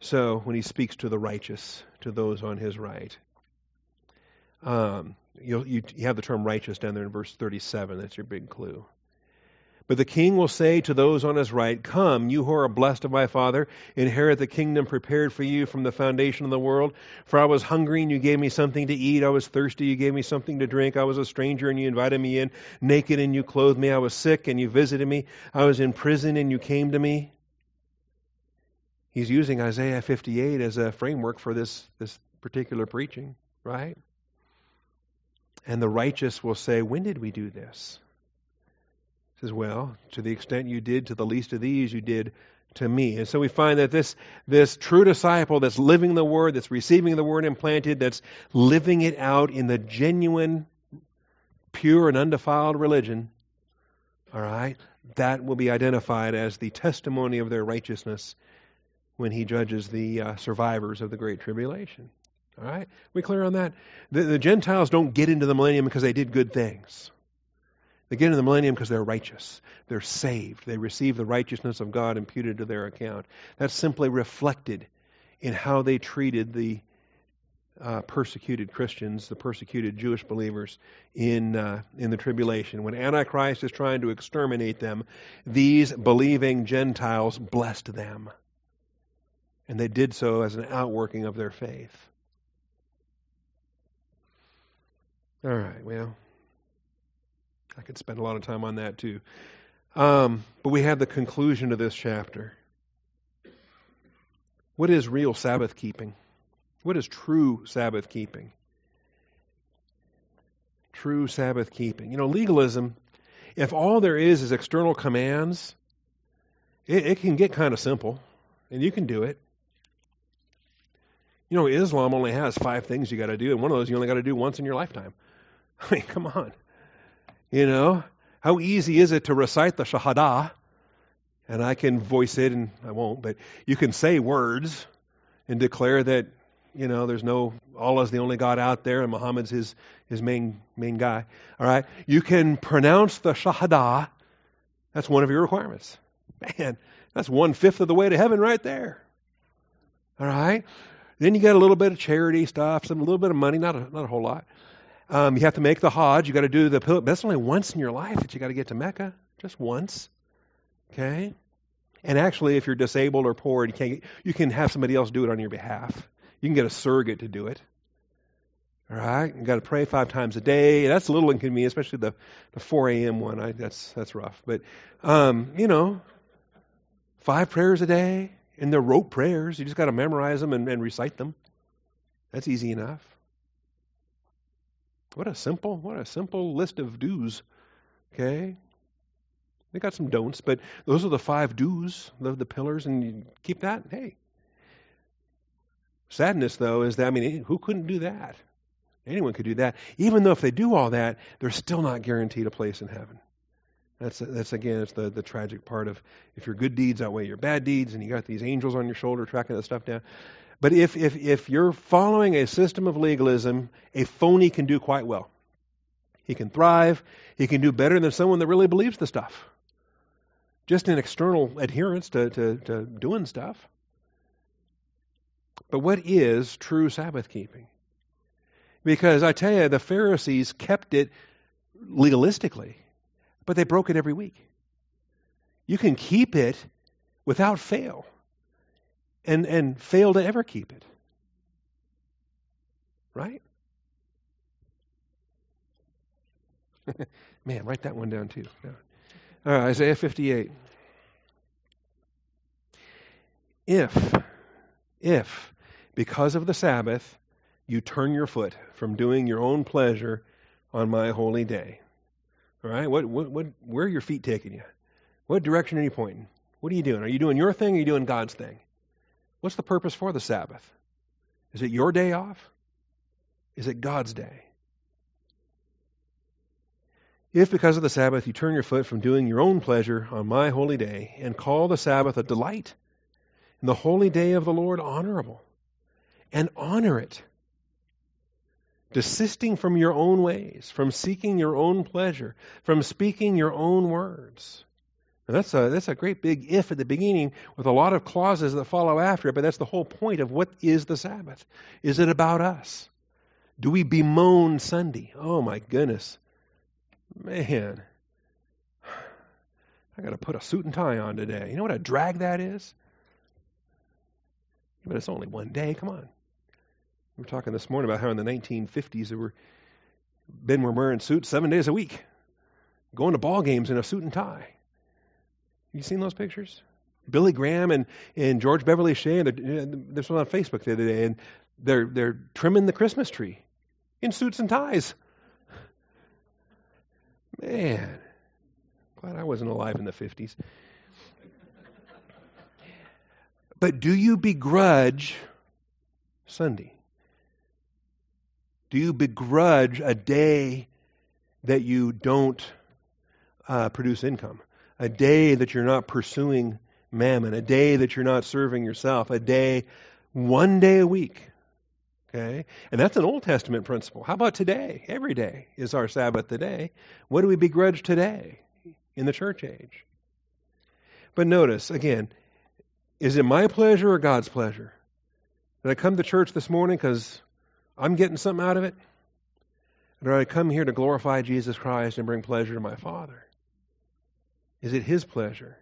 So when he speaks to the righteous, to those on his right, um, you, you have the term righteous down there in verse 37. That's your big clue. But the king will say to those on his right, Come, you who are blessed of my Father, inherit the kingdom prepared for you from the foundation of the world. For I was hungry, and you gave me something to eat. I was thirsty, and you gave me something to drink. I was a stranger, and you invited me in. Naked, and you clothed me. I was sick, and you visited me. I was in prison, and you came to me. He's using Isaiah 58 as a framework for this, this particular preaching, right? And the righteous will say, When did we do this? He says, Well, to the extent you did to the least of these, you did to me. And so we find that this, this true disciple that's living the word, that's receiving the word implanted, that's living it out in the genuine, pure, and undefiled religion, all right, that will be identified as the testimony of their righteousness when he judges the uh, survivors of the Great Tribulation. All right? We clear on that? The, the Gentiles don't get into the millennium because they did good things. They get into the millennium because they're righteous. They're saved. They receive the righteousness of God imputed to their account. That's simply reflected in how they treated the uh, persecuted Christians, the persecuted Jewish believers in uh, in the tribulation. When Antichrist is trying to exterminate them, these believing Gentiles blessed them, and they did so as an outworking of their faith. All right, well, I could spend a lot of time on that too. Um, but we have the conclusion to this chapter. What is real Sabbath keeping? What is true Sabbath keeping? True Sabbath keeping. You know, legalism, if all there is is external commands, it, it can get kind of simple, and you can do it. You know, Islam only has five things you got to do, and one of those you only got to do once in your lifetime. I mean, come on. You know, how easy is it to recite the Shahada? And I can voice it, and I won't, but you can say words and declare that, you know, there's no, Allah's the only God out there, and Muhammad's his, his main, main guy. All right? You can pronounce the Shahada. That's one of your requirements. Man, that's one fifth of the way to heaven right there. All right? Then you got a little bit of charity stuff, some a little bit of money, not a, not a whole lot. Um, you have to make the Hajj. You got to do the pilgrimage. That's only once in your life that you got to get to Mecca, just once. Okay. And actually, if you're disabled or poor, and you can't. You can have somebody else do it on your behalf. You can get a surrogate to do it. All right. You got to pray five times a day. That's a little inconvenient, especially the the 4 a.m. one. I, that's that's rough. But um, you know, five prayers a day, and they're rote prayers. You just got to memorize them and, and recite them. That's easy enough. What a simple, what a simple list of do's. Okay? They got some don'ts, but those are the five do's, the, the pillars, and you keep that. Hey. Sadness, though, is that, I mean, who couldn't do that? Anyone could do that. Even though if they do all that, they're still not guaranteed a place in heaven. That's, that's again, it's the, the tragic part of if your good deeds outweigh your bad deeds and you got these angels on your shoulder tracking that stuff down. But if, if, if you're following a system of legalism, a phony can do quite well. He can thrive. He can do better than someone that really believes the stuff. just an external adherence to, to, to doing stuff. But what is true Sabbath keeping? Because I tell you, the Pharisees kept it legalistically, but they broke it every week. You can keep it without fail and, and fail to ever keep it. Right? Man, write that one down too. All right, Isaiah 58. If, if, because of the Sabbath, you turn your foot from doing your own pleasure on my holy day. All right, what, what, what, where are your feet taking you? What direction are you pointing? What are you doing? Are you doing your thing or are you doing God's thing? What's the purpose for the Sabbath? Is it your day off? Is it God's day? If because of the Sabbath you turn your foot from doing your own pleasure on my holy day and call the Sabbath a delight, and the holy day of the Lord honorable, and honor it, desisting from your own ways, from seeking your own pleasure, from speaking your own words. Now that's a that's a great big if at the beginning with a lot of clauses that follow after it, but that's the whole point of what is the Sabbath. Is it about us? Do we bemoan Sunday? Oh my goodness. Man, I got to put a suit and tie on today. You know what a drag that is? But it's only one day. Come on. We were talking this morning about how in the 1950s there were men were wearing suits seven days a week, going to ball games in a suit and tie. You seen those pictures? Billy Graham and, and George Beverly Shea, and this was on Facebook the other day, and they're they're trimming the Christmas tree in suits and ties. Man, glad I wasn't alive in the 50s. But do you begrudge Sunday? Do you begrudge a day that you don't uh, produce income? A day that you're not pursuing mammon? A day that you're not serving yourself? A day, one day a week Okay? And that's an Old Testament principle. How about today? Every day is our Sabbath today. What do we begrudge today in the church age? But notice, again, is it my pleasure or God's pleasure? Did I come to church this morning because I'm getting something out of it? Or did I come here to glorify Jesus Christ and bring pleasure to my Father? Is it His pleasure?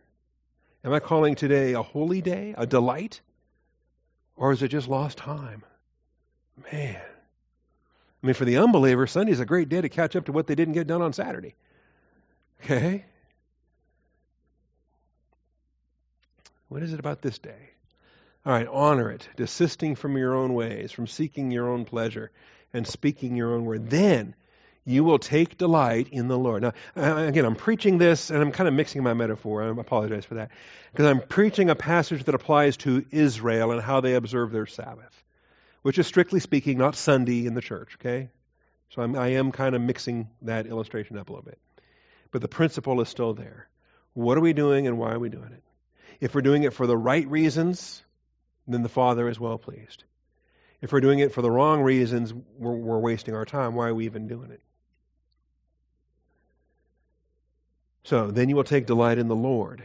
Am I calling today a holy day, a delight? Or is it just lost time? Man. I mean, for the unbeliever, Sunday's a great day to catch up to what they didn't get done on Saturday. Okay? What is it about this day? All right, honor it, desisting from your own ways, from seeking your own pleasure, and speaking your own word. Then you will take delight in the Lord. Now, again, I'm preaching this, and I'm kind of mixing my metaphor. I apologize for that. Because I'm preaching a passage that applies to Israel and how they observe their Sabbath which is strictly speaking not Sunday in the church, okay? So I'm, I am kind of mixing that illustration up a little bit. But the principle is still there. What are we doing and why are we doing it? If we're doing it for the right reasons, then the Father is well pleased. If we're doing it for the wrong reasons, we're, we're wasting our time. Why are we even doing it? So then you will take delight in the Lord.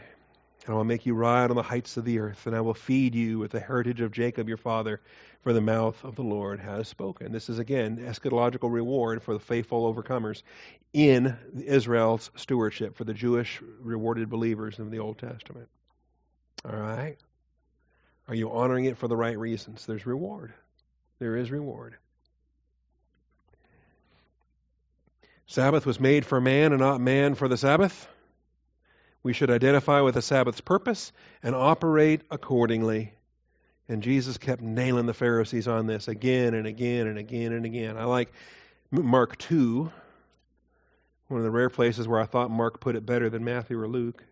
And I will make you ride on the heights of the earth, and I will feed you with the heritage of Jacob your father, for the mouth of the Lord has spoken. This is again eschatological reward for the faithful overcomers in Israel's stewardship for the Jewish rewarded believers in the Old Testament. All right? Are you honoring it for the right reasons? There's reward. There is reward. Sabbath was made for man and not man for the Sabbath. We should identify with the Sabbath's purpose and operate accordingly. And Jesus kept nailing the Pharisees on this again and again and again and again. I like Mark 2, one of the rare places where I thought Mark put it better than Matthew or Luke.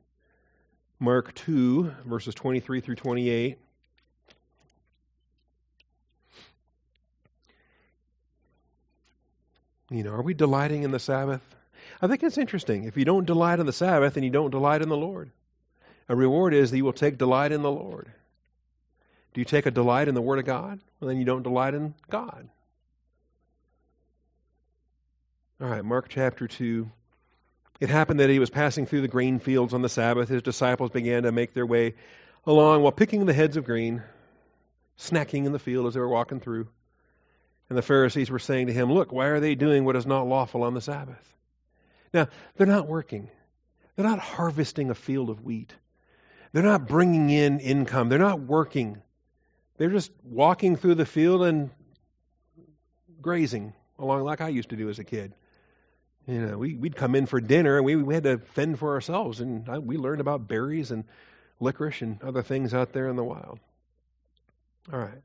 Mark 2, verses 23 through 28. You know, are we delighting in the Sabbath? I think it's interesting. If you don't delight in the Sabbath, then you don't delight in the Lord. A reward is that you will take delight in the Lord. Do you take a delight in the Word of God? Well, then you don't delight in God. All right, Mark chapter 2, It happened that he was passing through the grain fields on the Sabbath. His disciples began to make their way along while picking the heads of grain, snacking in the field as they were walking through. And the Pharisees were saying to him, Look, why are they doing what is not lawful on the Sabbath? Now, they're not working. They're not harvesting a field of wheat. They're not bringing in income. They're not working. They're just walking through the field and grazing along like I used to do as a kid. You know, we, we'd come in for dinner and we, we had to fend for ourselves, and I, we learned about berries and licorice and other things out there in the wild. All right.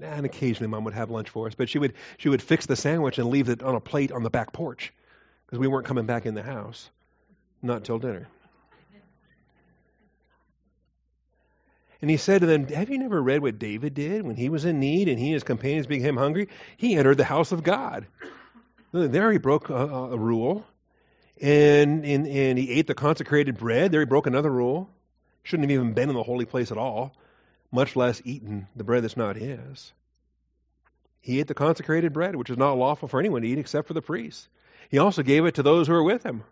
And occasionally, Mom would have lunch for us, but she would she would fix the sandwich and leave it on a plate on the back porch because we weren't coming back in the house, not till dinner. And he said to them, Have you never read what David did when he was in need and he and his companions became hungry? He entered the house of God. There he broke a, a rule. And, and, and he ate the consecrated bread. There he broke another rule. Shouldn't have even been in the holy place at all, much less eaten the bread that's not his. He ate the consecrated bread, which is not lawful for anyone to eat except for the priests. He also gave it to those who were with him.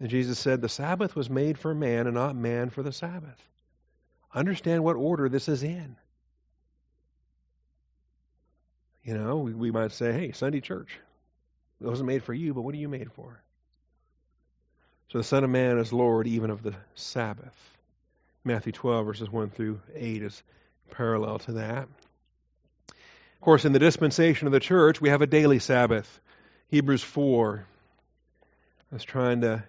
And Jesus said, The Sabbath was made for man and not man for the Sabbath. Understand what order this is in. You know, we, we might say, hey, Sunday church. It wasn't made for you, but what are you made for? So the Son of Man is Lord even of the Sabbath. Matthew 12, verses 1 through 8 is parallel to that. Of course, in the dispensation of the church, we have a daily Sabbath. Hebrews 4. I was trying to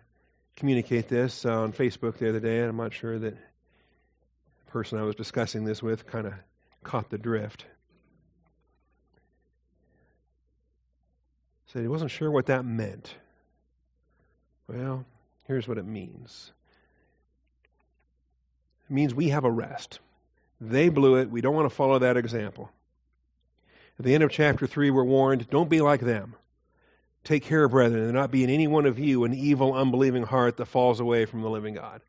communicate this on Facebook the other day, and I'm not sure that the person I was discussing this with kind of caught the drift. Said he wasn't sure what that meant. Well, here's what it means means we have a rest. They blew it. We don't want to follow that example. At the end of chapter 3, we're warned don't be like them. Take care, brethren, and not be in any one of you an evil, unbelieving heart that falls away from the living God.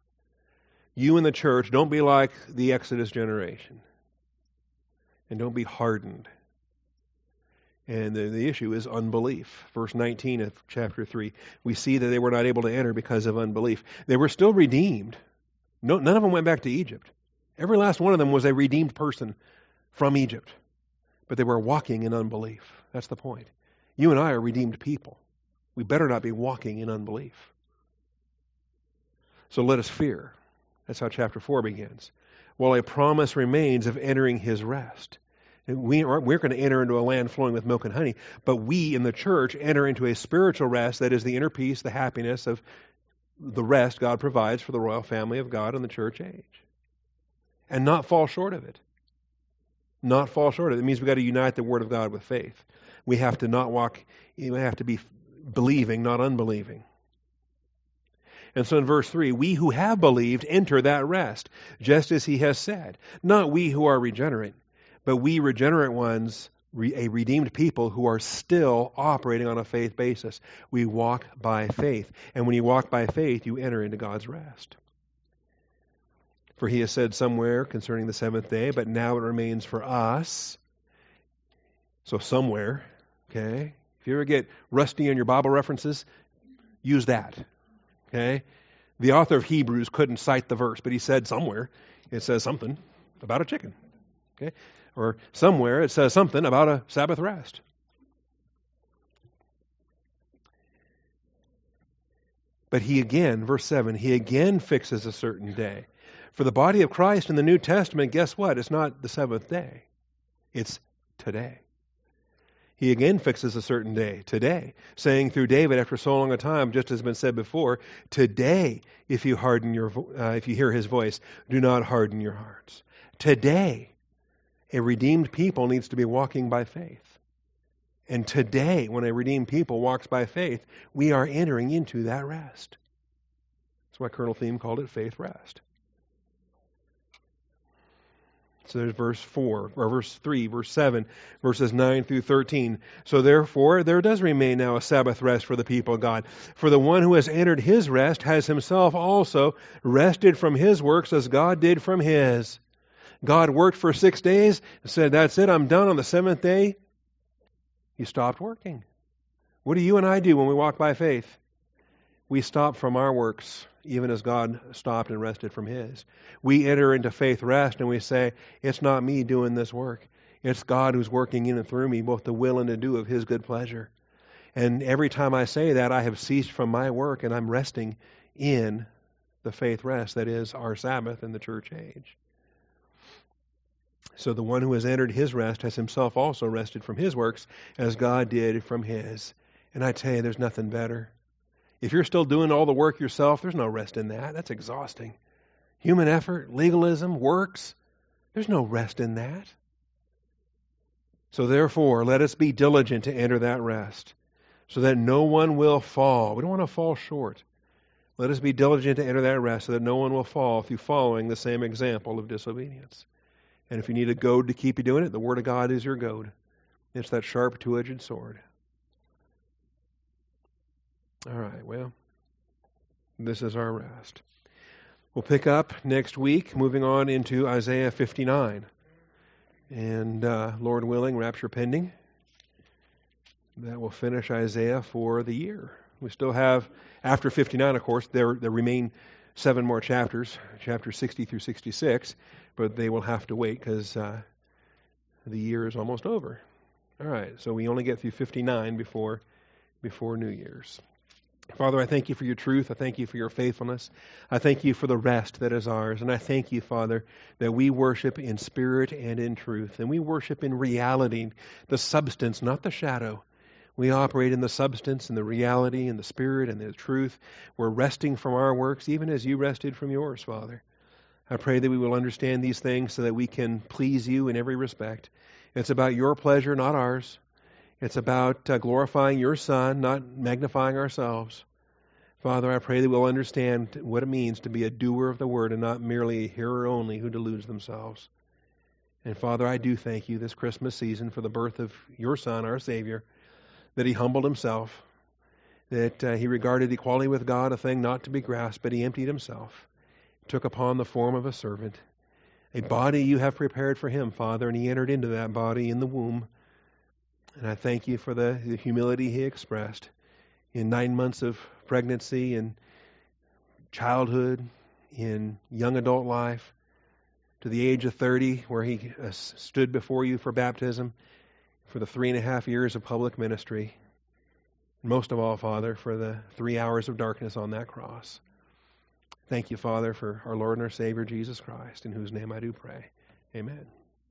You in the church, don't be like the Exodus generation. And don't be hardened. And the, the issue is unbelief. Verse 19 of chapter 3. We see that they were not able to enter because of unbelief. They were still redeemed. No, none of them went back to Egypt. Every last one of them was a redeemed person from Egypt. But they were walking in unbelief. That's the point. You and I are redeemed people. We better not be walking in unbelief. So let us fear. That's how chapter 4 begins. While a promise remains of entering his rest. We are, we're going to enter into a land flowing with milk and honey, but we in the church enter into a spiritual rest that is the inner peace, the happiness of the rest God provides for the royal family of God in the church age. And not fall short of it. Not fall short of it. It means we've got to unite the Word of God with faith. We have to not walk, we have to be believing, not unbelieving. And so in verse 3, we who have believed enter that rest, just as he has said. Not we who are regenerate, but we regenerate ones, a redeemed people who are still operating on a faith basis. We walk by faith. And when you walk by faith, you enter into God's rest. For he has said somewhere concerning the seventh day, but now it remains for us. So, somewhere, okay? If you ever get rusty on your Bible references, use that, okay? The author of Hebrews couldn't cite the verse, but he said somewhere it says something about a chicken, okay? Or somewhere it says something about a Sabbath rest. But he again, verse 7, he again fixes a certain day. For the body of Christ in the New Testament, guess what? It's not the seventh day, it's today. He again fixes a certain day, today, saying through David after so long a time, just as has been said before, today, if you harden your, uh, if you hear his voice, do not harden your hearts. Today, a redeemed people needs to be walking by faith. And today, when a redeemed people walks by faith, we are entering into that rest. That's why Colonel Thieme called it faith rest. So there's verse 4, or verse 3, verse 7, verses 9 through 13. So therefore, there does remain now a Sabbath rest for the people of God. For the one who has entered his rest has himself also rested from his works as God did from his. God worked for six days and said, That's it, I'm done on the seventh day. He stopped working. What do you and I do when we walk by faith? We stop from our works, even as God stopped and rested from His. We enter into faith rest and we say, It's not me doing this work. It's God who's working in and through me, both the will and the do of His good pleasure. And every time I say that, I have ceased from my work and I'm resting in the faith rest that is our Sabbath in the church age. So the one who has entered his rest has himself also rested from his works as God did from his. And I tell you, there's nothing better. If you're still doing all the work yourself, there's no rest in that. That's exhausting. Human effort, legalism, works, there's no rest in that. So therefore, let us be diligent to enter that rest, so that no one will fall. We don't want to fall short. Let us be diligent to enter that rest, so that no one will fall through following the same example of disobedience. And if you need a goad to keep you doing it, the Word of God is your goad. It's that sharp, two edged sword. All right, well, this is our rest. We'll pick up next week, moving on into Isaiah 59. And uh, Lord willing, rapture pending, that will finish Isaiah for the year. We still have, after 59, of course, there, there remain seven more chapters, chapters 60 through 66, but they will have to wait because uh, the year is almost over. All right, so we only get through 59 before before New Year's. Father, I thank you for your truth. I thank you for your faithfulness. I thank you for the rest that is ours. And I thank you, Father, that we worship in spirit and in truth. And we worship in reality, the substance, not the shadow. We operate in the substance and the reality and the spirit and the truth. We're resting from our works, even as you rested from yours, Father. I pray that we will understand these things so that we can please you in every respect. It's about your pleasure, not ours. It's about uh, glorifying your Son, not magnifying ourselves. Father, I pray that we'll understand what it means to be a doer of the word and not merely a hearer only who deludes themselves. And Father, I do thank you this Christmas season for the birth of your Son, our Savior, that he humbled himself, that uh, he regarded equality with God a thing not to be grasped, but he emptied himself, took upon the form of a servant, a body you have prepared for him, Father, and he entered into that body in the womb. And I thank you for the, the humility he expressed in nine months of pregnancy and childhood, in young adult life, to the age of 30, where he uh, stood before you for baptism for the three and a half years of public ministry. Most of all, Father, for the three hours of darkness on that cross. Thank you, Father, for our Lord and our Savior, Jesus Christ, in whose name I do pray. Amen.